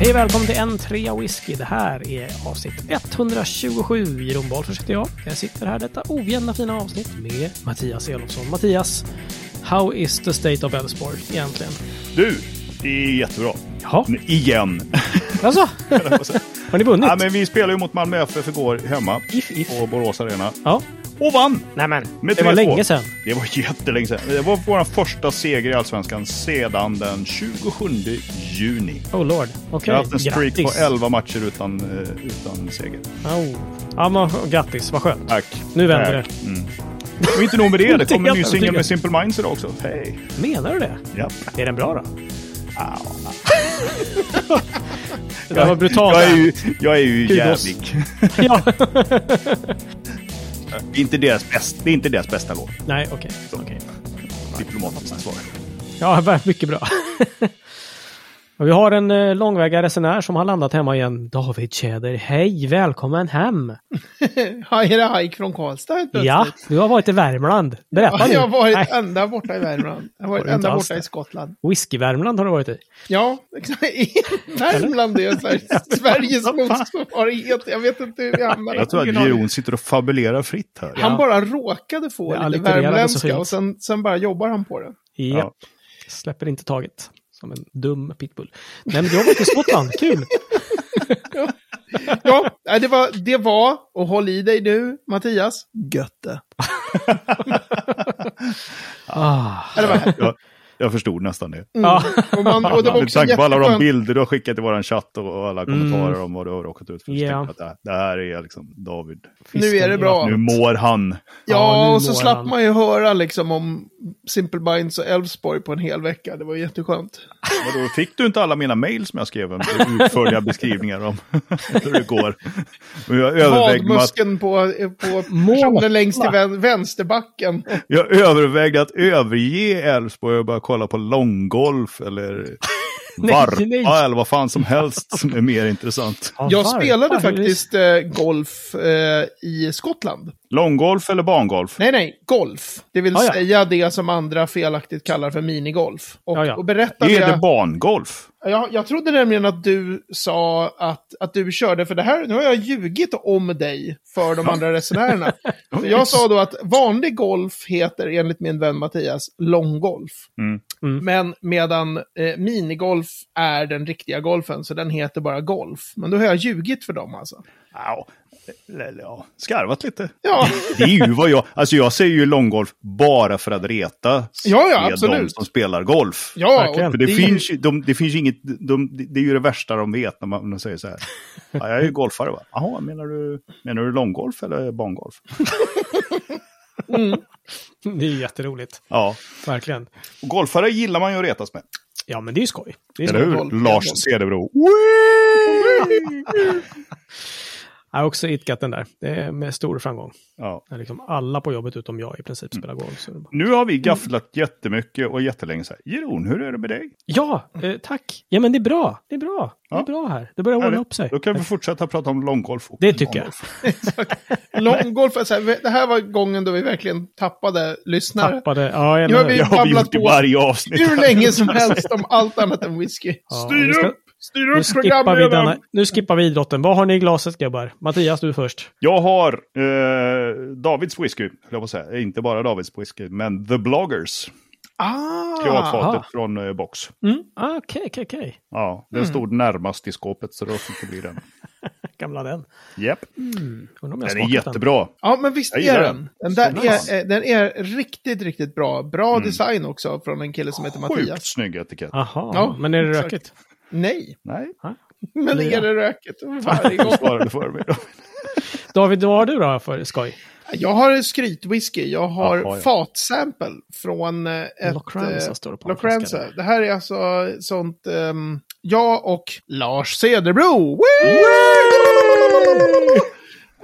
Hej välkommen till en trea whisky. Det här är avsnitt 127. Jeroen Bolfors heter jag. Jag sitter här detta ojämna fina avsnitt med Mattias Elofsson. Mattias, how is the state of Elfsborg egentligen? Du, det är jättebra. Jaha, Igen. alltså? Har ni vunnit? ja, men vi spelade ju mot Malmö FF igår hemma If, if. på Borås Arena. Ja, Och vann! nej men. Med Det var 3-2. länge sedan. Det var jättelänge sedan. Det var vår första seger i Allsvenskan sedan den 27 juni. Oh lord. Okej, Vi har haft en streak grattis. på 11 matcher utan, eh, utan seger. Oh. Ja, men grattis. Vad skönt. Tack. Nu vänder Tack. Mm. Och inte nog med det, det kommer en ny singel med Simple Minds idag också. Hej! Menar du det? Ja. Är den bra då? det där var brutalt. Jag är ju, jag är ju jävlig. Ja. Det är inte deras bästa, det är inte deras bästa låt. Nej, okej. okej. Diplomatiskt svar. Ja, mycket bra. Vi har en eh, långväga resenär som har landat hemma igen. David Tjäder, hej, välkommen hem! Är Haik från Karlstad helt plötsligt. Ja, du har varit i Värmland. Berätta Ja, nu. jag har varit Nej, ända borta i Värmland. Jag har Var varit inte ända borta det? i Skottland. Whisky-Värmland har du varit i. Ja, exakt. Värmland är Sveriges, Sveriges motsvarighet. Jag vet inte hur vi hamnade. Jag tror att. Jeroen sitter och fabulerar fritt här. Han bara råkade få Det lite värmländska och sen, sen bara jobbar han på det. Ja. Ja. Släpper inte taget. Som en dum pitbull. Nej, men du har varit i Skottland. Kul! Ja, det var, det var, och håll i dig nu, Mattias, götte. Ah. Ja, det var, jag förstod nästan det. Ja. och, man, och det var Med också tanke på alla de bilder du har skickat i vår chatt och alla kommentarer Mm. om vad du har råkat ut för. Jag att det, det här är liksom David. Nu är det bra. Nu mår han. Ja, Ja, och så slapp han. man ju höra liksom om Simple Minds och Elfsborg på en hel vecka. Det var jätteskönt. Vadå, fick du inte alla mina mail som jag skrev? Med utförliga beskrivningar om hur det går. Med att, Hagmuskeln på, på Måla. personen längst till vän, vänsterbacken. jag övervägde att överge Elfsborg och bara kolla på långgolf eller varpa eller vad fan som helst som är mer intressant. Ja, Jag spelade faktiskt eh, golf eh, i Skottland. Långgolf eller bangolf? Nej, nej, golf. Det vill Ah, ja. säga det som andra felaktigt kallar för minigolf. Och, Ja, ja. och berättade Är det bangolf? Jag, jag trodde nämligen att du sa att, att du körde, för det här, nu har jag ljugit om dig för de andra resenärerna. För jag sa då att vanlig golf heter enligt min vän Mattias långgolf. Mm. Mm. Men medan eh, minigolf är den riktiga golfen, så den heter bara golf. Men då har jag ljugit för dem alltså. Eller ja, skarvat lite. Ja, Det är ju vad jag, alltså jag säger ju långgolf bara för att reta Ja, ja, med absolut. de som spelar golf. ja och För det, är ju- finns ju, de, det finns inget, de, det är ju det värsta de vet när man, säger så här. Ja, jag är ju golfare va? Jaha, menar du, menar du långgolf eller bangolf? Det är jätteroligt. Ja, Verkligen. och golfare gillar man ju att retas med. Ja, men det är ju skoj. Det är Eller skoj. hur? golf, Lars. Cederbro. Jag har också itkat den där. Det är med stor framgång. Ja. Liksom alla på jobbet utom jag i princip spelar golf. Så är det bara... Nu har vi gafflat jättemycket och jättelänge så här. Jeroen, hur är det med dig? Ja, eh, tack. Ja, men det är bra. Det är bra. Det är Ja. bra här. Det börjar ordna upp sig. Då kan vi fortsätta prata om långgolf. och Det tycker jag. Långgolf, är så här, det här var gången då vi verkligen tappade lyssnare. Tappade. Ja, jag Nu har vi- babblat gjort på. varje avsnitt. Hur länge som helst om allt annat än whisky. Ja, Styr vi ska- upp! Styr Nu upp skippar, vi denna, nu skippar vi idrotten. Vad har ni i glaset grabbar? Mattias, du först. Jag har eh, Davids whisky, höll jag på att säga. Inte bara Davids whisky, men The Bloggers. Ah, Privatfatet från eh, box. Ah, Okej, okej, okej. Ja, den Mm. stod närmast i skåpet så då fick det bli den. Gamla den. Japp, om jag den är jättebra. ja, men visst är den. den. Den, är, eh, den är riktigt, riktigt bra. Bra design också från en kille som heter Sjukt Mattias. snygg etikett. Aha, Ja, men är det exakt. rökigt? Nej, Nej, men Det är det rökigt varje gång. svarade för mig. David, vad har du då för skoj? Jag har skrytwhisky. Jag har Jaha, ja. fatsample från eh, ett... Lochranza eh, står det på. Lochranza. Det här är alltså sånt... ehm, jag och Lars Cederbro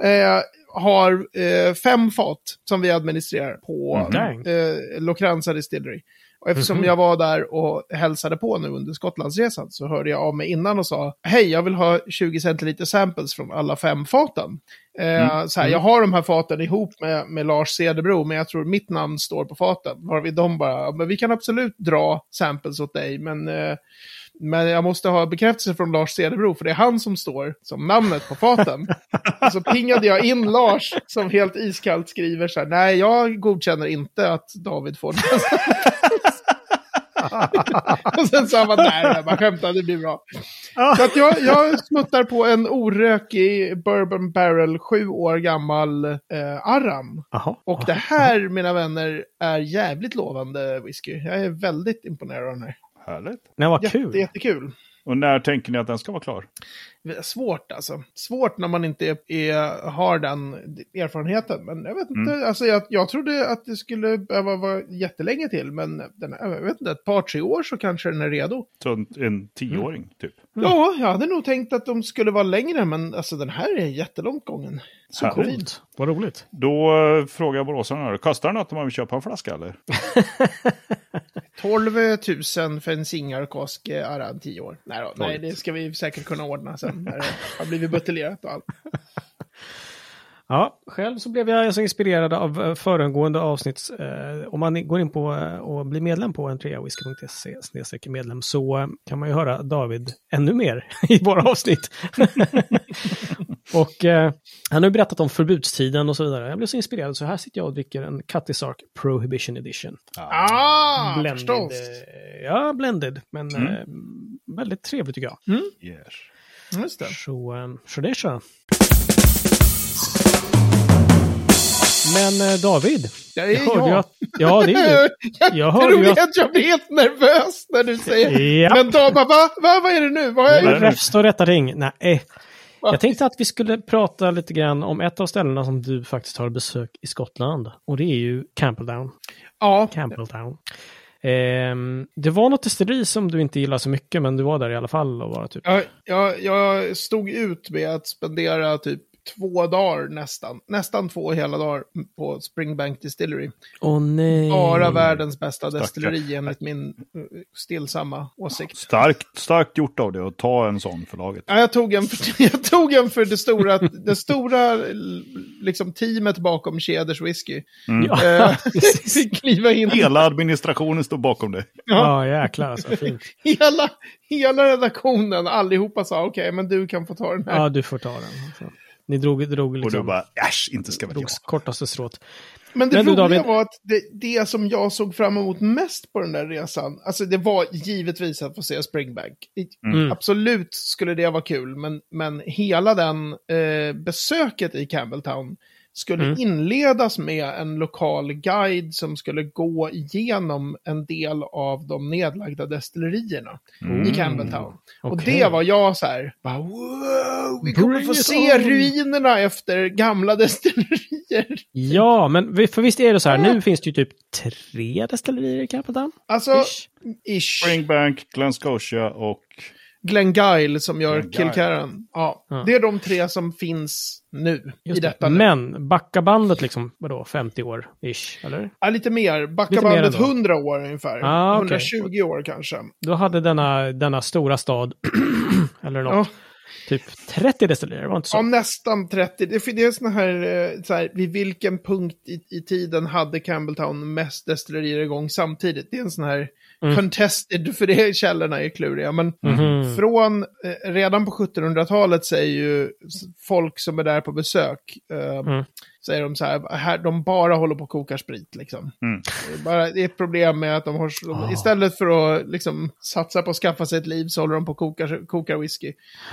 eh, har eh, fem fat som vi administrerar på Dang. eh, Lochranza Distillery. Och eftersom Mhm. jag var där och hälsade på nu under Skottlandsresan så hörde jag av mig innan och sa hej, jag vill ha 20 centiliter samples från alla fem faten. Eh, så här, Jag har de här faten ihop med, med Lars Cederbro, men jag tror mitt namn står på faten. Varvid de bara, "Ja, men vi kan absolut dra samples åt dig, men eh, Men jag måste ha bekräftelse från Lars Cederbro, för det är han som står som namnet på faten. så pingade jag in Lars, som helt iskallt skriver så här, nej, jag godkänner inte att David får den. och sen sa man, nej, jag bara skämtar, det blir bra. Så att jag, jag smuttar på en orökig Bourbon Barrel, sju år gammal eh, Aram. Jaha. Och det här, mina vänner, är jävligt lovande whisky. Jag är väldigt imponerad av den här. Härligt. Nej, vad Jätte, kul. jättekul. Och när tänker ni att den ska vara klar? Svårt alltså. Svårt när man inte är, är, har den erfarenheten. Men jag vet inte, alltså jag, jag trodde att det skulle behöva vara jättelänge till. Men den, jag vet inte, ett par, tre år så kanske den är redo. Så en, en tioåring, typ. Ja, jag hade nog tänkt att de skulle vara längre, men alltså den här är jättelångt gången. Så Härligt. Coolt. Vad roligt. Då eh, frågar jag boråsarna, kostar det något om man vill köpa en flaska eller? 12 000 för en singarkosk eh, Aran 10 år. Nej, då, nej, det ska vi säkert kunna ordna sen när det har blivit buteljerat och allt. Ja, själv så blev jag så inspirerad av eh, föregående avsnitt. Eh, om man går in på eh, och blir medlem på entreawhisky.se medlem så kan man ju höra David ännu mer i våra avsnitt. och eh, han har ju berättat om förbudstiden och så vidare. Jag blev så inspirerad så här sitter jag och dricker en Cutty Sark Prohibition Edition. Ah, blended. förstås. Ja, blended, men Mm. eh, väldigt trevligt tycker jag. Yes. Just det. Så, så det kör. Men eh, David, Det jag är hörde ju jag. att... Ja, det är du. jag Jag hörde tror att- att jag blir helt nervös när du säger Ja. Men bara, va? va? Vad är det nu? Vad är Nej, det? Räfst och rätta ring. Nej. Jag tänkte att vi skulle prata lite grann om ett av ställena som du faktiskt har besök i Skottland. Och det är ju Campbelltown. Ja, Campbelltown. Ehm, det var något destilleri som du inte gillar så mycket, men du var där i alla fall och var typ... jag, jag, jag stod ut med att spendera typ två dagar nästan. Nästan två hela dagar på Springbank Distillery. Åh nej. Bara världens bästa Stackarn. destilleri enligt min eh, stillsamma åsikt. Starkt, starkt gjort av det att ta en sån för laget. Ja, jag tog en för, jag tog en för det stora, det stora liksom, teamet bakom Keders whisky. Ja, Eh, precis. fick kliva in. Hela administrationen står bakom det. Ja, Ja, jäklar alltså. Fint. hela, hela redaktionen, allihopa sa okej, men du kan få ta den här. Ja, du får ta den. Så. Ni drog, drog Och du liksom... bara, äsch, inte ska väl jag. kortaste strået. Men det Men roliga David- var att det, det som jag såg fram emot mest på den där resan, alltså det var givetvis att få se Springbank. Mm. Absolut skulle det vara kul, men, men hela den eh, besöket i Campbelltown skulle Mm. inledas med en lokal guide som skulle gå igenom en del av de nedlagda destillerierna Mm. i Campbelltown. Och Okej. det var jag så här, bara, wow, vi kommer Bring få se on." ruinerna efter gamla destillerier. Ja, men för visst är det så här, nu finns det ju typ tre destillerier i Campbelltown. Alltså, Ish. ish. Springbank, Glen Scotia och... Glenn Guile som gör. Killcarran. Ja, Ja. det är de tre som finns nu Just i det. detta. nu. Men backa bandet liksom, vadå, 50 år ish, eller? Ja, lite mer. Backa Lite mer bandet ändå. 100 år ungefär. Ah, okej. 120 år kanske. Då hade denna, denna stora stad, eller något, Ja. typ 30 destillerier, var det inte så? Ja, nästan 30. Det, det är såna här, eh, så här, vid vilken punkt i, i tiden hade Campbelltown mest destillerier igång samtidigt? Det är en sån här Mm. contested, för det källorna är kluriga. Men Mhm. från, eh, redan på 1700-talet säger ju folk som är där på besök, eh, Mm. Säger de så här, här, de bara håller på och kokar sprit liksom. Mm. Det, är bara, det är ett problem med att de har, Ah. istället för att liksom satsa på att skaffa sig ett liv så håller de på och kokar, kokar whisky.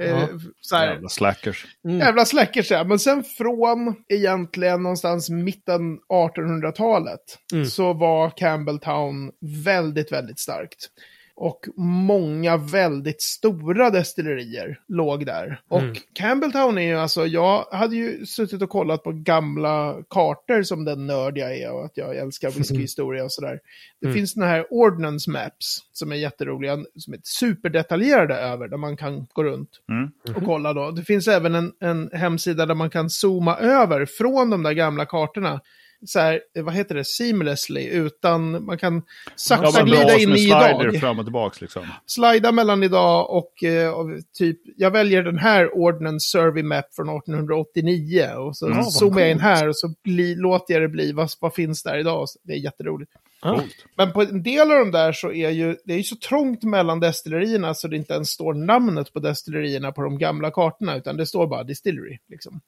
Eh, ja. så här, Jävla slackers. Mm. Jävla släcker sig. Men sen från egentligen någonstans mitten 1800-talet Mm. så var Campbelltown väldigt, väldigt starkt. Och många väldigt stora destillerier låg där. Och Mm. Campbelltown är ju alltså, jag hade ju suttit och kollat på gamla kartor som den nörd jag är och att jag älskar whiskyhistoria och sådär. Det Mm. finns den här ordnance maps som är jätteroliga, som är superdetaljerade över, där man kan gå runt Mm. och kolla då. Det finns även en, en hemsida där man kan zooma över från de där gamla kartorna. Så här, eh, vad heter det, seamlessly, utan man kan sakta Ja, glida in i idag. fram och tillbaks liksom. Slida mellan idag och, eh, och typ, jag väljer den här Ordnance Survey Map från 1889 och så vad zoomar jag in här och så bli, låter jag det bli, vad, vad finns där idag? Så Det är jätteroligt. Ah. Coolt. Men på en del av de där så är ju, det är ju så trångt mellan destillerierna så det inte ens står namnet på destillerierna på de gamla kartorna, utan det står bara distillery. Liksom.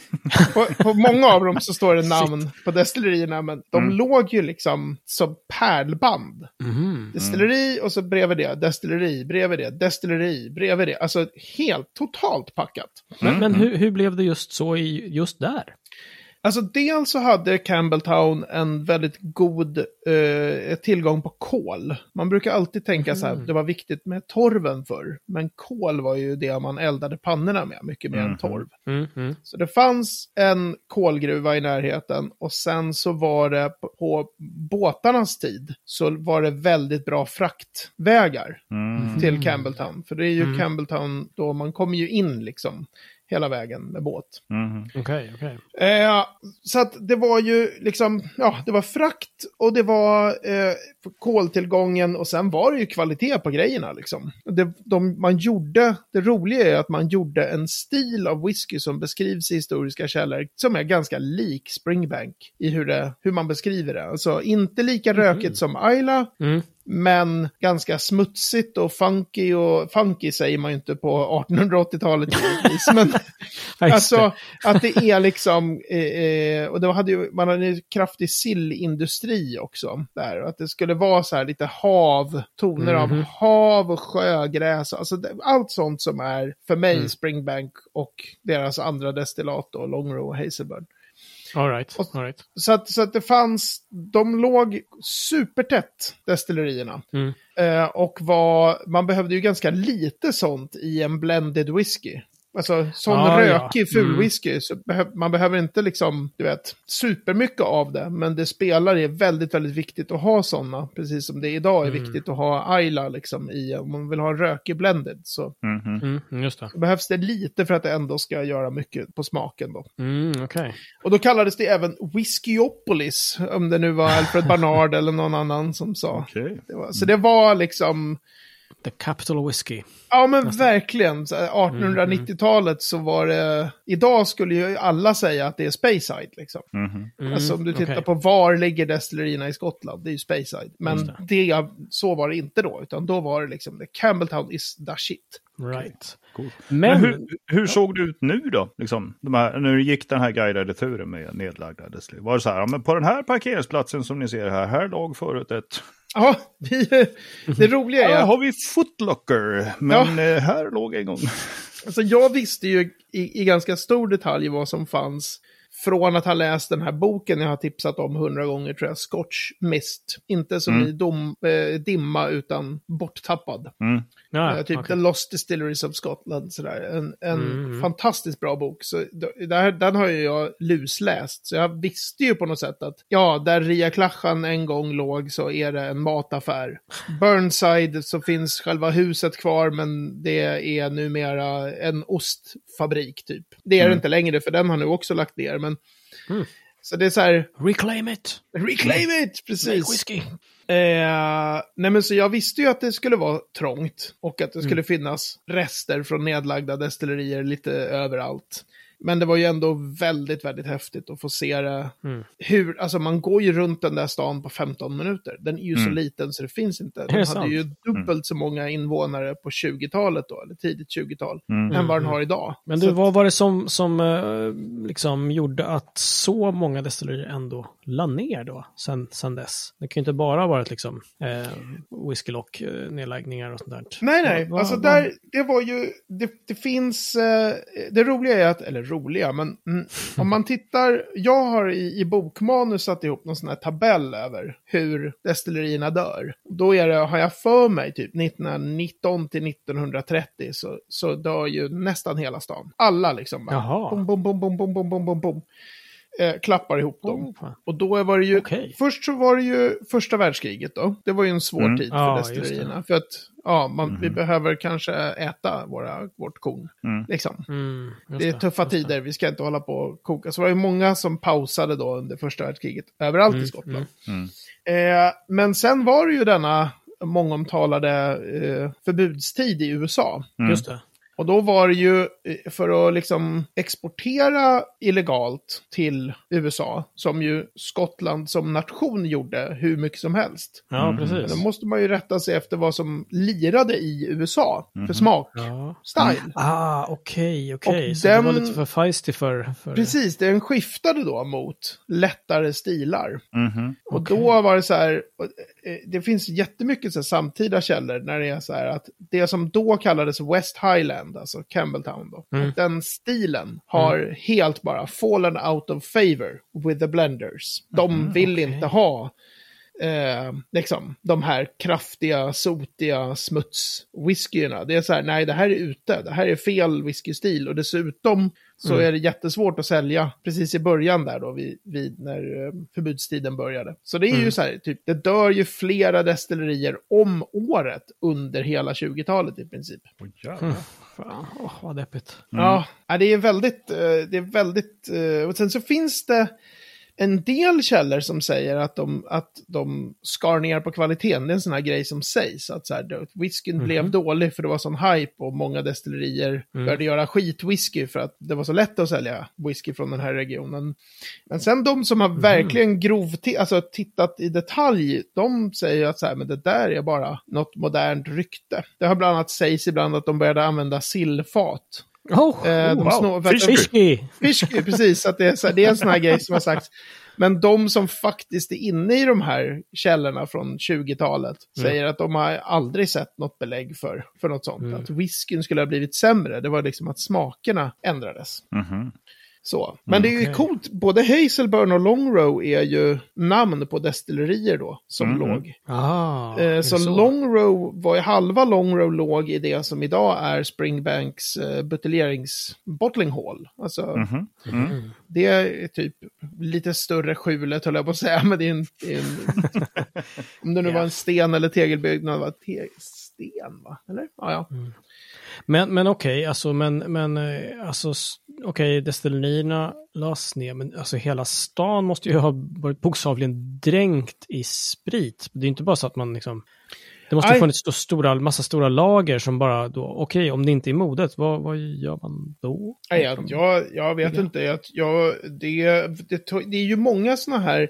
på, på många av dem så står det namn på destillerierna, men de Mm. låg ju liksom som pärlband. Mhm. Destilleri och så bredvid det, destilleri, bredvid det, destilleri, bredvid det. Alltså helt totalt packat. Men, Mm, men mm. hur, hur blev det just så i, just där? Alltså dels så hade Campbelltown en väldigt god eh, tillgång på kol. Man brukar alltid tänka så här, Mm. det var viktigt med torven förr. Men kol var ju det man eldade pannorna med, mycket mer än Mhm. torv. Mm, mm. Så det fanns en kolgruva i närheten och sen så var det på, på båtarnas tid så var det väldigt bra fraktvägar Mm. till Campbelltown. För det är ju Mm. Campbelltown då man kommer ju in liksom hela vägen med båt. Mm. Okej, okej. Eh, så att det var ju liksom, ja, det var frakt och det var eh, koltillgången och sen var det ju kvalitet på grejerna liksom. Det, de, man gjorde, det roliga är att man gjorde en stil av whisky som beskrivs i historiska källor som är ganska lik Springbank i hur, det, hur man beskriver det. Alltså inte lika rökigt som Ayla, Mm. men ganska smutsigt och funky och funky säger man ju inte på 1880-talet givetvis. men Alltså att det är liksom, eh, eh, och det hade ju, man hade ju kraftig sillindustri också där. Att det skulle vara så här lite hav, toner av Mhm. hav och sjögräs. Alltså det, allt sånt som är för mig Mm. Springbank och deras andra destillat då, Longrow och Hazelburn. det. All right, all right. Så att, så att det fanns, de låg supertätt, destillerierna. Mm. Eh, och var, man behövde ju ganska lite sånt i en blended whisky. Alltså sån Ah, ja. rökig ful Mm. whisky. Så behö, man behöver inte liksom, du vet, supermycket av det. Men det spelar är väldigt, väldigt viktigt att ha sådana. Precis som det idag är Mm. viktigt att ha Ayla liksom i, om man vill ha en rökig blended. Så Mhm. Mm, just det. behövs det lite för att det ändå ska göra mycket på smaken då. Mm, okej. Och då kallades det även Whiskyopolis, om det nu var Alfred Barnard eller någon annan som sa. Okej. Det var, så det var liksom, The Capital Whiskey. ja men verkligen, så här, 1890-talet så var det, idag skulle ju alla säga att det är Speyside liksom. Mhm. Mm, alltså om du tittar okej. på var ligger destillerierna i Skottland, det är ju Speyside. Men Just det. så var det inte då, utan då var det liksom, the Campbelltown is the shit. Right. Coolt. Men, Men hur, hur såg det ut nu då? Liksom, de här, du gick den här guidade turen med nedlagda destillerier. Var det så här, ja, men på den här parkeringsplatsen som ni ser här, här låg förut ett... Ja, vi, det roliga är Här har vi footlocker, men eh, här låg en gång... Alltså jag visste ju i, i ganska stor detalj vad som fanns från att ha läst den här boken jag har tipsat om hundra gånger tror jag, Scotch Mist. Inte som Mm. i dom, eh, dimma utan borttappad. Mm. Ja, Eh, typ okej. The Lost Distilleries of Scotland. Sådär. En, en Mm. fantastiskt bra bok. Så där, den har ju jag lusläst. Så jag visste ju på något sätt att ja, där Ria Klachan en gång låg så är det en mataffär. Burnside så finns själva huset kvar men det är numera en ostfabrik typ. Det är det Mm. inte längre för den har nu också lagt ner. Men... Mm. Så det är så här, Reclaim it! reclaim it! Make Precis. whisky! Eh, nej men så jag visste ju att det skulle vara trångt och att det Mm. skulle finnas rester från nedlagda destillerier lite överallt. Men det var ju ändå väldigt, väldigt häftigt att få se det. Mm. Hur, alltså man går ju runt den där stan på 15 minuter. Den är ju så Mm. liten så det finns inte. De hade sant? ju dubbelt så många invånare på 20-talet då, eller tidigt 20-tal, Mm. än vad den Mm. har idag. Men Så du, vad var det som, som eh, liksom gjorde att så många destillerier ändå la ner då sen, sen dess? Det kan ju inte bara ha varit liksom eh, whiskylock eh, nedläggningar och sånt där. Nej, nej, va, alltså va? där, det var ju, det, det finns, eh, det roliga är att, eller roliga, men mm, om man tittar, jag har i, i bokmanus satt ihop någon sån här tabell över hur destillerierna dör. Då är det, har jag för mig, typ 1919 till 1930 så, så dör ju nästan hela stan. Alla liksom. Jaha. Bom, bom, bom, bom, bom, bom, bom, bom. Eh, klappar ihop dem. Oh. Och då var det ju, Okej. först så var det ju första världskriget då. Det var ju en svår Mm. tid för Ja, destillerierna. För att, ja, man, vi Mhm. behöver kanske äta våra, vårt korn. Mm. Liksom. Mm, Det är tuffa det. tider, vi ska inte hålla på och koka. Så det var ju många som pausade då under första världskriget, överallt Mm, i Skottland. Mm. Eh, men sen var det ju denna mångomtalade eh, förbudstid i USA. Mm. Just det. Och då var det ju eh, för att liksom exportera illegalt till USA, som ju Skottland som nation gjorde hur mycket som helst. Ja, Mm. precis. Då måste man ju rätta sig efter vad som lirade i USA för smak, Ja. style. Ah, okej, okej. Och Så det var den- lite för feisty för... för... Precis, den skiftade då mot lättare stilar. Mhm. Och Okej. då var det så här, eh, det finns jättemycket så här samtida källor när det är så här att det som då kallades West Highland, alltså Campbelltown då, Mm. den stilen har helt bara fallen out of favor with the blenders. De Mhm, vill okej. inte ha eh, liksom, de här kraftiga, sotiga smutswhiskyerna. Det är så här, nej det här är ute, det här är fel whiskystil och dessutom så Mm. är det jättesvårt att sälja precis i början där då, vid, vid när eh, förbudstiden började. Så det är ju Mm. så här, typ, det dör ju flera destillerier om året under hela 20-talet i princip. Mm. Fan, åh, vad deppigt. Ja, ja, det är väldigt, eh, det är väldigt, eh, och sen så finns det en del källor som säger att de, att de skar ner på kvaliteten. Det är en sån här grej som sägs. Att så här, whiskyn Mhm. blev dålig för det var sån hype och många destillerier Mm. började göra skitwhisky för att det var så lätt att sälja whisky från den här regionen. Men sen de som har Mhm. verkligen grovt, alltså tittat i detalj, de säger att så här, men det där är bara något modernt rykte. Det har bland annat sägs ibland att de började använda sillfat. Oh, Eh, de wow. snor- för att de- Fish Whisky! Whisky, precis. Så att det, är, så det är en sån här grej som har sagts. Men de som faktiskt är inne i de här källorna från 20-talet Mm. säger att de har aldrig sett något belägg för, för något sånt. Mm. Att whiskyn skulle ha blivit sämre. Det var liksom att smakerna ändrades. Mhm. Så. Men det är ju okej. coolt. Både Hazelburn och Longrow är ju namn på destillerier då, som Mhm. låg. Ah, Eh, det så, Longrow var ju halva Longrow låg i det som idag är Springbanks eh, buteljerings bottling hall. Alltså, Mhm. Mm. det är typ lite större skjulet höll jag på att säga, men det är en... Det är en om det nu Ja. var en sten eller tegelbyggnad, var te, sten va? Eller? Ja, ja. Men, men okej, alltså, men, men, eh, alltså, okej, destillerierna lades ner, men alltså hela stan måste ju ha varit bokstavligen dränkt i sprit. Det är inte bara så att man liksom, det måste ha funnits så stora, massa stora lager som bara då, okej, om det inte är modet, vad, vad gör man då? Nej, jag, jag, jag vet inte. Jag, jag, det, det, det är ju många sådana här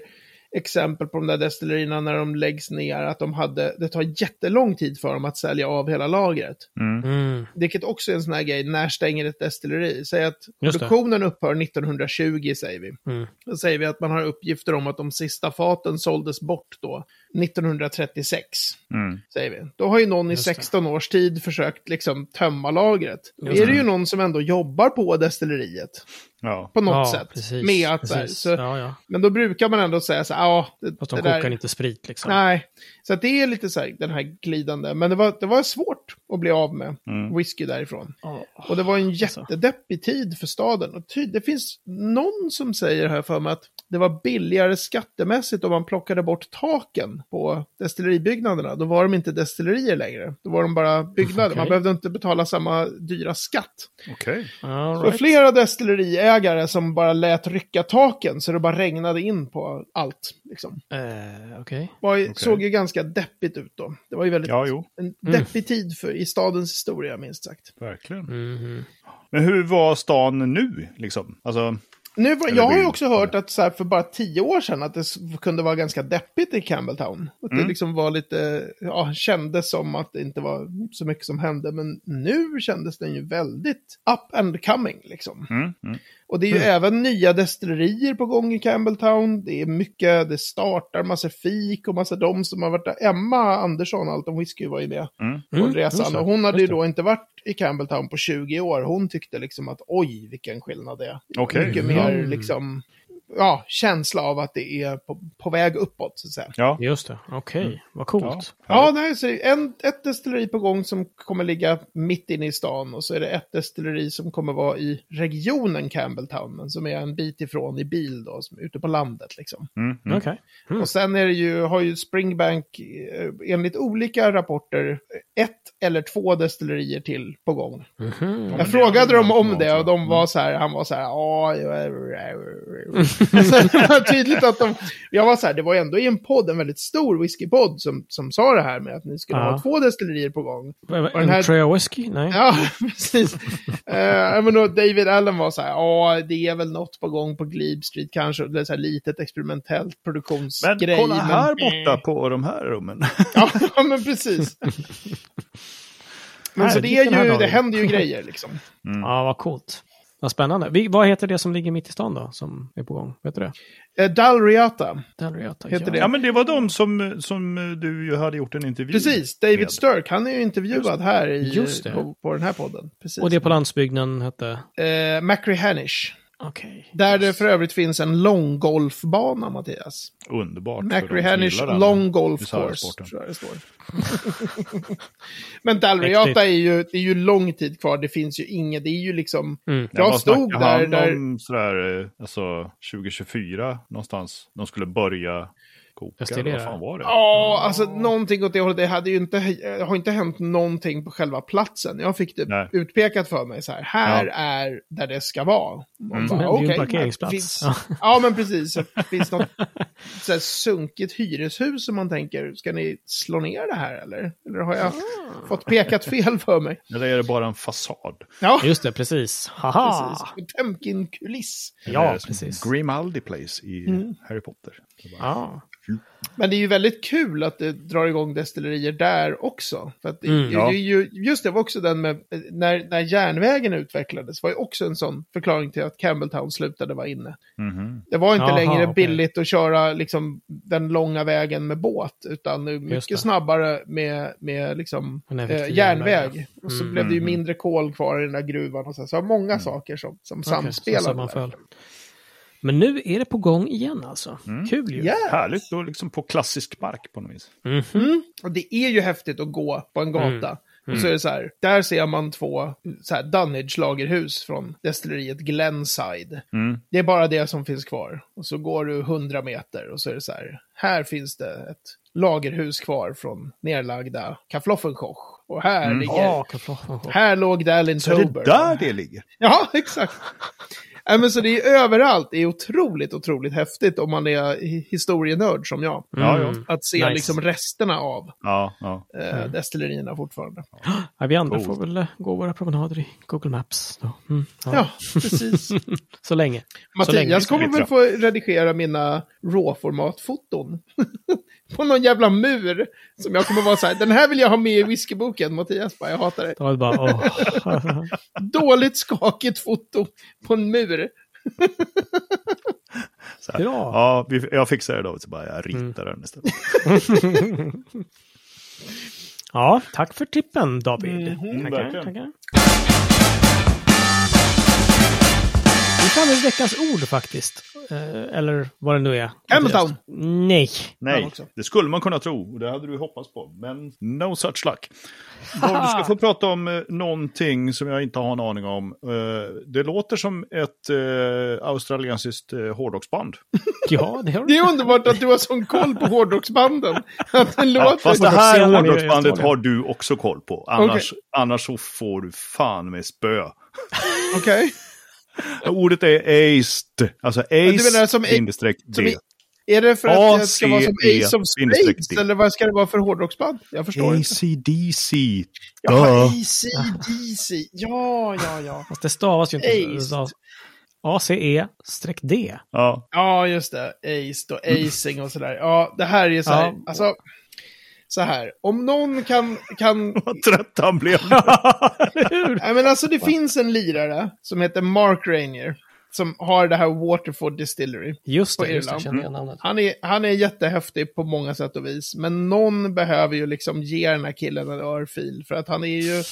exempel på de där destillerierna när de läggs ner, att de hade, det tar jättelång tid för dem att sälja av hela lagret. Mm. Mm. Vilket också är en sån här grej, när stänger ett destilleri? Säg att produktionen upphör 1920, säger vi. Mm. Då säger vi att man har uppgifter om att de sista faten såldes bort då, 1936, Mm. säger vi. Då har ju någon i Just det. 16 års tid försökt liksom tömma lagret. Då är det ju någon som ändå jobbar på destilleriet, Ja. på något ja, sätt. Precis, med att precis. så, ja, ja. Men då brukar man ändå säga så här, ja, det, Fast de det kokar där... inte sprit liksom. Nej, så att det är lite så här, den här glidande. Men det var, det var svårt att bli av med Mm. whisky därifrån. Ja. Och det var en Alltså. jättedeppig tid för staden. Och ty- det finns någon som säger här för mig att det var billigare skattemässigt om man plockade bort taken på destilleribyggnaderna. Då var de inte destillerier längre. Då var de bara byggnader. Okej. Man behövde inte betala samma dyra skatt. Okej. All Så right. flera destilleriägare som bara lät rycka taken så det bara regnade in på allt. Liksom. Eh, Okej. Var, Okej. Såg ju ganska deppigt ut då. Det var ju väldigt Ja, jo. en deppig tid för, i stadens historia minst sagt. Verkligen. Mhm. Men hur var stan nu, liksom? Alltså, Nu var, jag har ju också hört att så här, för bara tio år sedan att det kunde vara ganska deppigt i Campbelltown. Att det Mm. liksom var lite, ja, kändes som att det inte var så mycket som hände. Men nu kändes den ju väldigt up and coming liksom. mm, mm. Och det är ju även nya destillerier på gång i Campbelltown. Det är mycket, det startar massa fik och massa de som har varit där. Emma Andersson, Allt om whisky, var ju med Mm. på Mm, resan. Och hon hade ju då inte varit i Campbelltown på 20 år. Hon tyckte liksom att oj, vilken skillnad det är. Okej. Mycket mer Mm. liksom, ja, känsla av att det är på, på väg uppåt, så att säga. Ja. Just det, okej, vad coolt. Ja, nej, så det är en, ett destilleri på gång som kommer ligga mitt inne i stan och så är det ett destilleri som kommer vara i regionen Campbelltown, men som är en bit ifrån i bil då, som är ute på landet liksom. Mm, mm. Okej. Mm. Och sen är det ju, har ju Springbank eh, enligt olika rapporter ett eller två destillerier till på gång. Mhm. Jag det frågade dem om det och de jag. var så här, han var så här, ja, alltså, det var tydligt att de, jag var så här, det var ändå i en podd, en väldigt stor whiskypodd som, som sa det här med att ni skulle Ja. ha två destillerier på gång. En här- Trea Whisky? Nej. Ja, precis. uh, men då David Allen var så här, ja, det är väl något på gång på Glebe Street kanske, det är så här litet experimentellt Men produktionsgrej. kolla här men- borta på de här rummen. Ja, men precis. Men Här, så det, är ju, det händer ju grejer liksom. Ja, vad coolt. Vad spännande. Vi, vad heter det som ligger mitt i stan då, som är på gång? Vet du det? Uh, Dalriata, Dalriata. Heter ja. det? Ja, men det var de som, som du ju hade gjort en intervju precis. David med. Sturk, han är ju intervjuad här i, Just det. På, på den här podden. Precis. Och det på landsbygden hette? Uh, Macri Hanish. Okej. Där det för övrigt finns en långgolfbana, Mattias. Underbart. för Macri de som Hanish gillar den Long Golf bisarra Course, tror jag det står. Men Dalriata är ju, det är ju lång tid kvar, det finns ju inget, det är ju liksom... Mm. Jag vad stod där, där... om sådär, eh, alltså 2024 någonstans. De skulle börja koka. Destillera. Vad fan var det? Ja, alltså någonting åt det hållet. Det hade ju inte, har inte hänt någonting på själva platsen. Jag fick det Nej. utpekat för mig så här. Här Ja. är där det ska vara. Mm. bara, Det är ju en parkeringsplats. Finns, Ja. ja. men precis. Det finns något så här, sunkigt hyreshus som man tänker, ska ni slå ner det här eller? Eller har jag fått pekat fel för mig? Eller är det bara en fasad? Ja, Just det, precis. Haha! Potemkin-kuliss. Ja, precis. Grimaldi Place i Mm. Harry Potter. Ja. Men det är ju väldigt kul att det drar igång destillerier där också. För att det, Mm. det, Ja. är ju, just det var också den med, när, när järnvägen utvecklades var ju också en sån förklaring till att Campbelltown slutade vara inne. Mhm. Det var inte Jaha, längre okej. billigt att köra liksom, den långa vägen med båt, utan nu det. mycket snabbare med, med liksom, eh, järnväg. järnväg, Och så Mm. blev det ju Mhm. mindre kol kvar i den där gruvan. Och så, så många saker som, som så samspelade. där. Men nu är det på gång igen alltså. Mm. Kul ju. Ja. Härligt då liksom på klassisk mark på något vis. Mhm. Mm. Och det är ju häftigt att gå på en gata. Och så är det så här, där ser man två så här Dunnage-lagerhus från destilleriet Glenside. Mm. Det är bara det som finns kvar. Och så går du 100 meter och så är det så här, här finns det ett lagerhus kvar från nerlagda Kaffloffenkoch. Och här ligger, Ja, kaffloffen. här låg Dallin Så är det Tober. där det ligger? Ja, exakt. Nej, men så det är överallt. Det är otroligt, otroligt häftigt om man är hi- historienörd som jag. Ja, ja. Mm. Att se Nice. liksom resterna av Ja, ja. eh, destillerierna fortfarande. Ja, vi andra Coolt. får väl eh, gå våra promenader i Google Maps. Då. Mm, ja. Ja, precis. Så länge. Så länge Mattias vi kommer väl få redigera mina råformatfoton. på någon jävla mur. Som jag kommer vara så här, den här vill jag ha med i whiskyboken. Mattias bara, jag hatar var det bara, åh. Dåligt skakigt foto på en mur. Så här. Bra. Ja, vi, jag fixar det då. Så bara jag Mm. ritar den istället. ja, tack för tippen David. Mhm. Tackar, verkligen. tackar. Framme vid veckans ord faktiskt. Eh, eller vad det nu är. Campbelltown. Nej. Nej, Ja, det skulle man kunna tro. Och det hade du hoppats på. Men no such luck. Du ska få prata om eh, någonting som jag inte har en aning om. Eh, det låter som ett eh, australiensiskt eh, hårdrocksband. Ja, det har Det du. är underbart att du har sån koll på hårdrocksbanden. Att Ja, låter... fast det här hårdrocksbandet har du också koll på. Annars, annars så får du fan med spö. Okej. Ordet är aced. Alltså ace menar som bindestreck D. Är det för att det ska vara som ACE of Spades? Eller vad ska det vara för hårdrocksband? Jag förstår inte. ACDC. Duh. ACDC. Ja, ja, ja. Fast det stavas ju inte. Aced. ACE-D. Ja, Ja, just det. Ace och acing och sådär. Ja, det här är ju så här. Ja. Alltså, så här. Om någon kan... kan vad trött han blev. nej, men alltså det finns en lirare som heter Mark Rainier. Som har det här Waterford Distillery. Just På det, just det, jag Irland. Han är, han är jättehäftig på många sätt och vis. Men någon behöver ju liksom ge den här killen en örfil. För att han är ju...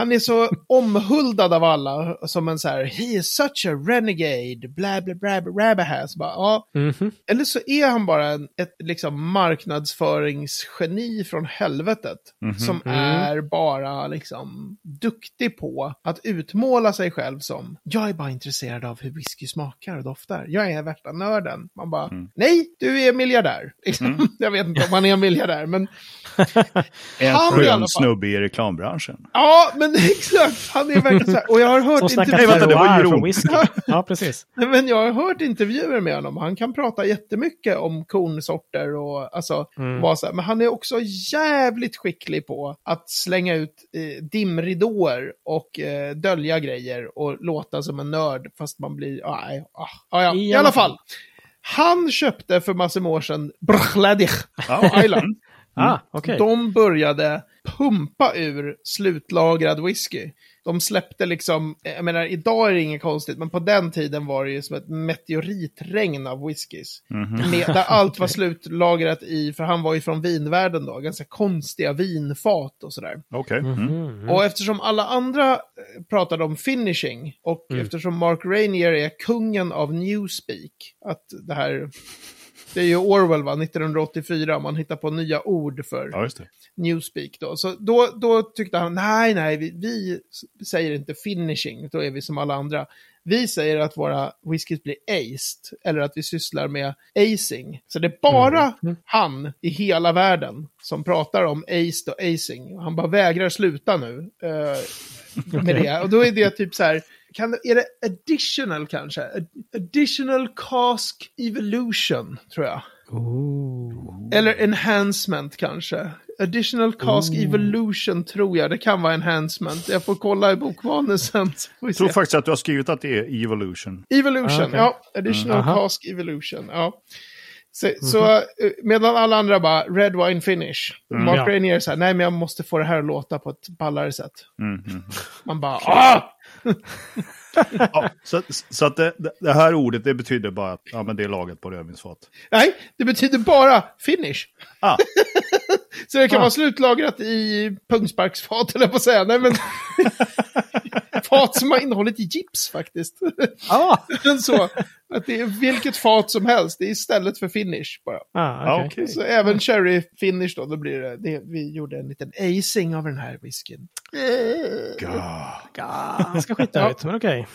Han är så omhuldad av alla som en så här, he is such a renegade, bla bla bla bla bla här. Så bara, ja. Mhm. Eller så är han bara en, ett liksom marknadsföringsgeni från helvetet. Som är bara liksom duktig på att utmåla sig själv som, jag är bara intresserad av hur whisky smakar och doftar. Jag är värsta nörden. Man bara, nej, du är miljardär. Liksom. Jag vet inte om han är en miljardär, men En skön snubbe i reklambranschen. ja, men exakt. Han är verkligen så här. Och jag har hört vänta, det var från whisky. Ja, precis. Men jag har hört intervjuer med honom. Han kan prata jättemycket om kornsorter och alltså, Mm. så här. Men han är också jävligt skicklig på att slänga ut eh, dimridåer och eh, dölja grejer och låta som en nörd fast man blir, ah, nej, ah, ah, ja. i alla fall. Han köpte för massor med år sedan Brachladich Ja. Island. Ah, okej. De började pumpa ur slutlagrad whisky. De släppte liksom, jag menar idag är det inget konstigt, men på den tiden var det ju som ett meteoritregn av whiskys. Med, där allt var slutlagrat i, för han var ju från vinvärlden då, ganska konstiga vinfat och sådär. Okej. Mm. Mhm. Och eftersom alla andra eh, pratade om finishing och eftersom Mark Rainier är kungen av newspeak, att det här, det är ju Orwell va, 1984, man hittar på nya ord för Ja, newspeak då. Så då, då tyckte han, nej, nej, vi, vi säger inte finishing, då är vi som alla andra. Vi säger att våra whiskys blir aced, eller att vi sysslar med acing. Så det är bara han i hela världen som pratar om aced och acing. Han bara vägrar sluta nu eh, med det. Och då är det typ så här, kan, är det additional kanske? Ad- Additional cask evolution, tror jag. Ooh. Eller enhancement kanske. Additional cask evolution tror jag. Det kan vara enhancement. Jag får kolla i bokvanen sen. så Jag tror faktiskt att du har skrivit att det är evolution. Evolution, Ah, okej. ja. Additional Mm, cask evolution, ja. Så, så eh, medan alla andra bara red wine finish. Mark ja. Rainier så här, nej men jag måste få det här att låta på ett ballare sätt. Mm, mm. Man bara, ah! Ja, så så att det, det- här ordet det betyder bara att ja, men det är laget på rödvinsfat. Nej, det betyder bara finish. Ah, Så det kan Ah. vara slutlagrat i pungsparksfat, eller på att säga. Nej, men... fat som har innehållit gips faktiskt. Ah, så, att det är vilket fat som helst, det är istället för finish bara. ah okej. okej. Så även cherry finish då, då blir det, det, vi gjorde en liten acing av den här whiskyn. ja. Ganska skitigt, men okej.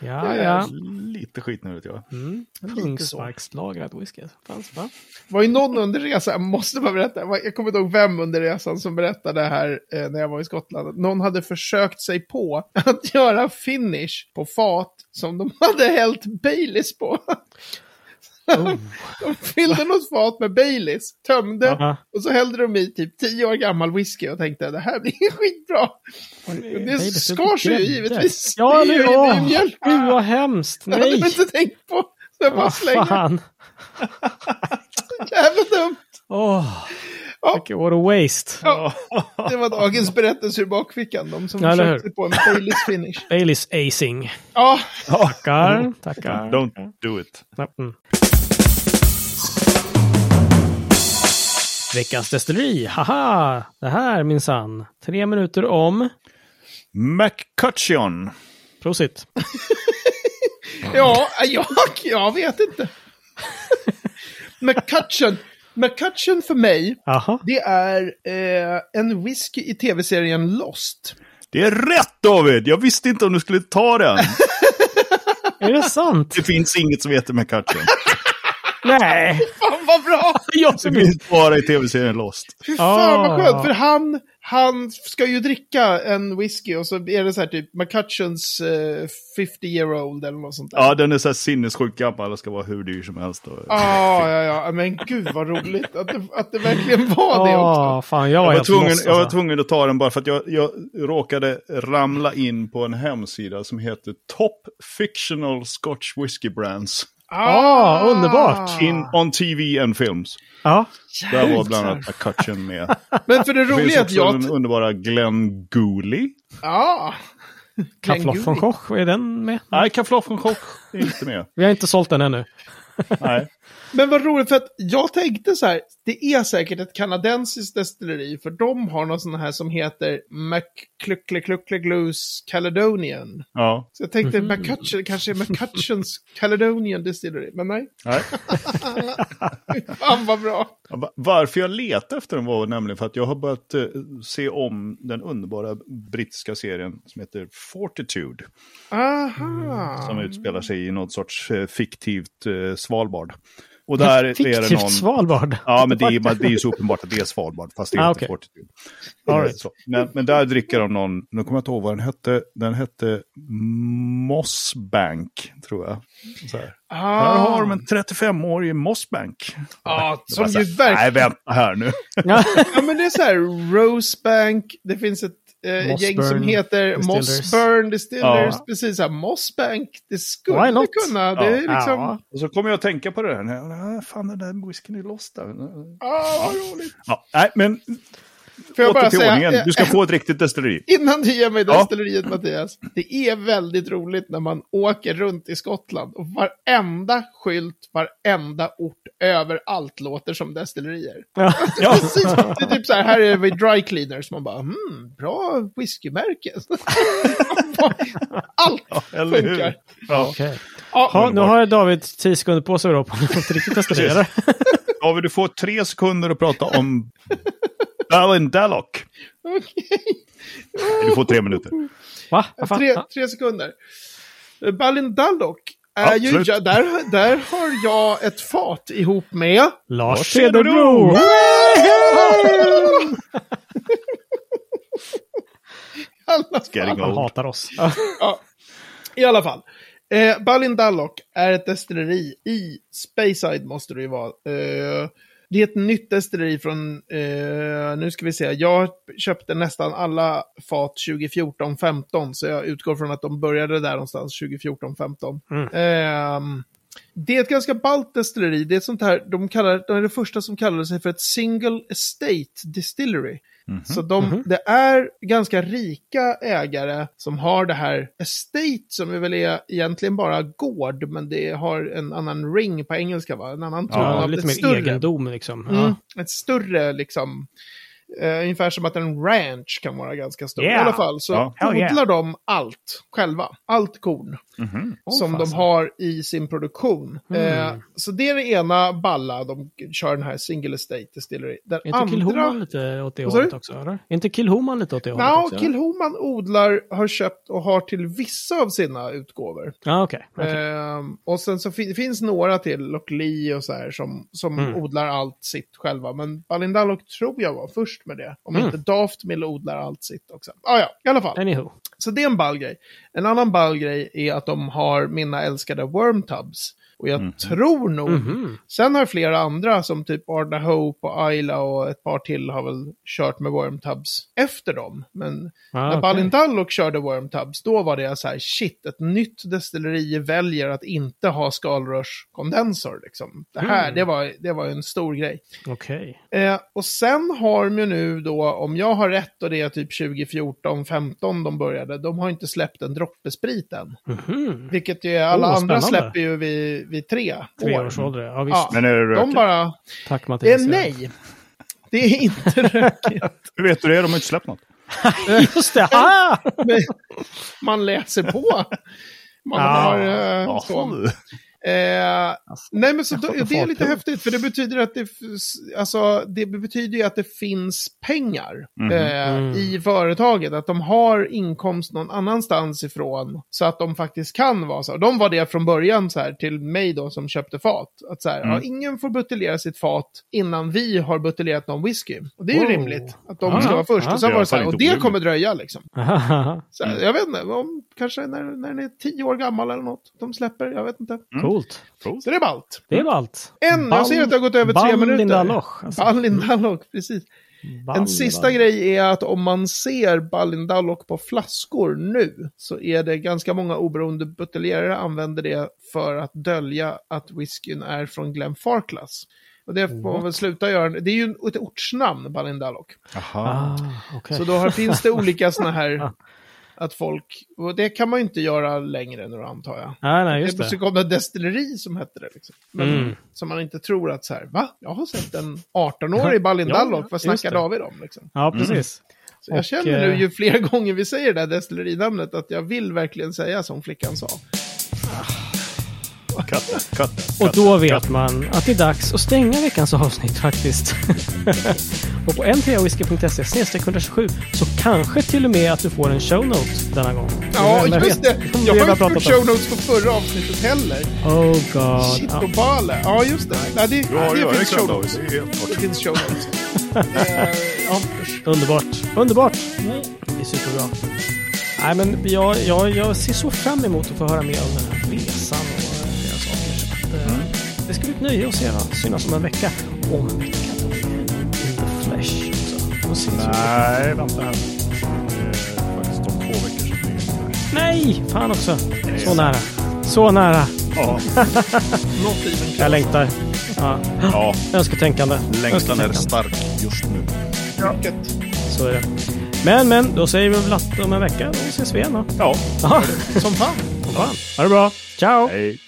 Ja, ja. Lite skitnödigt ja. Mm. Lite så. Pungsparkslagrad whisky. Fanns, va? Det var ju någon under resan, jag måste bara berätta, jag kommer inte ihåg vem under resan som berättade det här eh, när jag var i Skottland. Någon hade försökt sig på att göra finish på fat som de hade hällt Baileys på. Oh. De fyllde något fat med Baileys, tömde Aha. och så hällde de i typ tio år gammal whisky och tänkte det här blir skitbra. Men det skar sig ju givetvis. Ja, det är eller ju det är ju hur? mjölk. Gud vad hemskt. Det hade Nej. jag inte tänkt på. Så jag bara Vad slänger. fan. Jävla dumt. Åh, Ja. vilket what a waste. Ja, det var dagens berättelse ur bakfickan. De som Ja, försökte på en Baileys finish. Baileys acing. Ja, Tackar, tackar. Don't do it. Mm. Veckans destilleri, haha! Det här minsann. Tre minuter om. McCutcheon. Prosit. ja, jag, jag vet inte. McCutcheon. McCutcheon för mig, Jaha. det är eh, en whisky i tv-serien Lost. Det är rätt David! Jag visste inte om du skulle ta den. Är det sant? Det finns inget som heter McCutcheon. Nej! Fan vad bra! Jag Det som finns bara i tv-serien Lost. Fy fan vad Ah. skönt, för han, han ska ju dricka en whisky och så är det så här typ McCutcheons eh, 50 year old eller något sånt där. Ja, den är så här sinnessjukt gammal och ska vara hur dyr som helst. Och... Ah, ja, ja, men gud vad roligt att det, att det verkligen var det också. Åh, fan, jag var, Jag var, tvungen, lost, jag var alltså. tvungen att ta den bara för att jag, jag råkade ramla in på en hemsida som heter Top Fictional Scotch Whisky Brands. Ah, underbart. In, on TV and Films. Ja. Där var bland annat McCutcheon med. Men för det Det roliga finns är att jag... den underbara Glenn Gooley. Ja. Kafloff von Koch, är den med? Nej, Kafloff von Koch är inte med. Vi har inte sålt den ännu. Nej. Men vad roligt, för att jag tänkte så här, det är säkert ett kanadensiskt destilleri, för de har någon sån här som heter McCluckleclucklegloos Caledonian. Ja. Så jag tänkte Mhm. McCutcheon, kanske McCutcheons Caledonian Distillery, men nej. Nej. Fan vad bra. Varför jag letar efter den var nämligen för att jag har börjat eh, se om den underbara brittiska serien som heter Fortitude. Aha. Som utspelar sig i något sorts eh, fiktivt eh, Svalbard. Och där är det någon... Svalbard. Ja, men det är, det är ju så uppenbart att det är Svalbard, fast det är Ah, inte. Fortitude. Right. Men, men där dricker de någon, nu kommer jag inte ihåg vad den hette, den hette Mossbank, tror jag. Så här. Ah. Här har de en 35-årig Mossbank. Ja, Det som ju verkligen... Nej, vänta här nu. Ja. Ja, men det är så här, Rosebank, det finns ett eh, gäng som heter. Mossburn Distillers, Ja. precis så här, Mossbank, det Why skulle not? kunna, det är liksom... Ja. Och så kommer jag att tänka på det här. Nej, fan, den där whiskyn är lost där. Ah, vad roligt. Ja, nej, men Får jag bara till säga, ordningen. Du ska få ett riktigt destilleri. Innan du ger mig Ja. destilleriet Mattias, det är väldigt roligt när man åker runt i Skottland och varenda skylt, varenda ort, överallt låter som destillerier. Ja. Ja, Precis, det är typ så här, här är vi dry cleaners, man bara, hmm, bra whiskymärke. Allt eller hur? funkar. Ja. Okej. Ja, Ja, nu har David 10 sekunder på sig då på något riktigt destillera. David, du får tre sekunder att prata om Balindalloch. okej. Nej, Du får tre minuter. Va? Tre, tre sekunder. Balindalloch är ju, ja, där, där har jag ett fat ihop med... Lars Cederbro! Cederbro! I alla Getting fall. Han hatar oss. Ja. I alla fall. Eh, Balindalloch är ett destilleri i Speyside måste det ju vara. Eh, det är ett nytt destilleri från, eh, nu ska vi se, jag köpte nästan alla fat 2014-15, så jag utgår från att de började där någonstans 2014-15. Mm. Ehm, det är ett ganska ballt destilleri. Det är ett sånt här, de, kallar, de är det första som kallade sig för ett single estate distillery. Så de, Mhm. det är ganska rika ägare som har det här estate som väl är egentligen bara gård, men det har en annan ring på engelska va? En annan ton Ja, av lite mer större. egendom liksom. Mm, Ja. ett större liksom, eh, ungefär som att en ranch kan vara ganska stor. Yeah. I alla fall så. Hell odlar yeah. de allt själva, allt korn Mhm. Åh, som de fasen. har i sin produktion. Mm. Eh, så det är det ena balla, de kör den här single estate distillery. Den Är inte Kilhoman andra... lite åt det hållet också? Eller? Är inte Kilhoman lite åt det hållet Ja, också? Kilhoman odlar, har köpt och har till vissa av sina utgåvor. Ja, okej. okej. Ehm, och sen så det finns några till, Locklee och så här, som, som Mm. odlar allt sitt själva. Men Balindalok tror jag var först med det. Om Mm. inte Daftmill odlar allt sitt också. Ah, ja, i alla fall. Anywho. Så det är en ball grej. En annan ball grej är att de har mina älskade wormtubs. Och jag Mhm. tror nog, Mhm. sen har flera andra som typ Arda Hope och Ayla och ett par till har väl kört med wormtubs efter dem. Men Ah, när okej. Balindalloch körde wormtubs, då var det så här, shit, ett nytt destilleri väljer att inte ha skalrörskondensor. Liksom. Det här, Mm. det, var, det var en stor grej. Okej. Eh, och sen har de ju nu då, om jag har rätt och det är typ 2014-15 de började, de har inte släppt en droppesprit än. Mhm. Vilket ju alla Oh, andra släpper ju vid, vid tre, Tre år. års ålder, ja visst. Ja. Men är det De rökigt? bara, Tack Mattias. är nej. Det är inte rökigt. Hur vet du det? De har inte släppt något. Just det! Ah! Man läser på. Man Ja. har eh, så. Eh, nej men så Jag då, det är lite häftigt för det betyder att det, alltså, det betyder ju att det finns pengar Mhm. eh, Mm. i företaget. Att de har inkomst någon annanstans ifrån. Så att de faktiskt kan vara så. De var det från början så här till mig då som köpte fat. Att så här, Mm. ja, ingen får buteljera sitt fat innan vi har buteljerat någon whisky. Och det är ju Wow. rimligt att de Ja, ska vara först. ja. Och sen var det så här, och det kommer dröja liksom. Så här, Jag vet inte, om, kanske när, när ni är tio år gammal eller något. De släpper, jag vet inte. Coolt. Coolt. Så det är ballt. Det var allt. En, jag ser att det har gått över tre minuter. Ballindaloch. Alltså. Ballindalloch, precis. En sista grej är att om man ser Ballindalloch på flaskor nu så är det ganska många oberoende buteljerare använder det för att dölja att whiskyn är från Glenfarclas. Och det får man väl sluta göra. Det är ju ett ortsnamn, Ballindalloch. Jaha. Ah, okej. Så då har, finns det olika sådana här att folk, och det kan man ju inte göra längre nu antar jag. Nej, nej, Det just måste det. komma ett destilleri som hette det. Liksom. Men, Mm. Som man inte tror att så här, va? Jag har sett en 18-årig i Balindallock, Ja, vad snackar det. David om? Liksom. Ja, precis. Så jag Och, känner eh, nu ju fler gånger vi säger det där destillerinamnet att jag vill verkligen säga som flickan sa. Katten, katten. Och då vet man att det är dags att stänga veckans avsnitt faktiskt. och på npawhisky.se 127 så kanske till och med att du får en show note denna gång. Ja, just vet? det. Jag har inte pratat show notes på förra avsnittet heller. Oh god. Shit Ja. och bale. Ja, just det. Nej, det, Ja, ja, det jag finns är show notes. Det finns show notes. Ja. Underbart. Underbart. Det är superbra. Nej, men jag, jag, jag ser så fram emot att få höra mer om den här resan Det ska bli ett nöje att se va? synas om en vecka. Om en vecka. då. Ses vi. Nej, vänta här. Det är faktiskt om två veckor Nej! Fan också. Så nära. Så nära. Ja, Jag längtar. Ja. ja, Önsketänkande. längtan är stark just nu. mycket. Så är det. Men, men, då säger vi väl att om en vecka, då ses vi igen då. Ja, Ja, Som fan. fan. Ha det bra. Ciao! hej.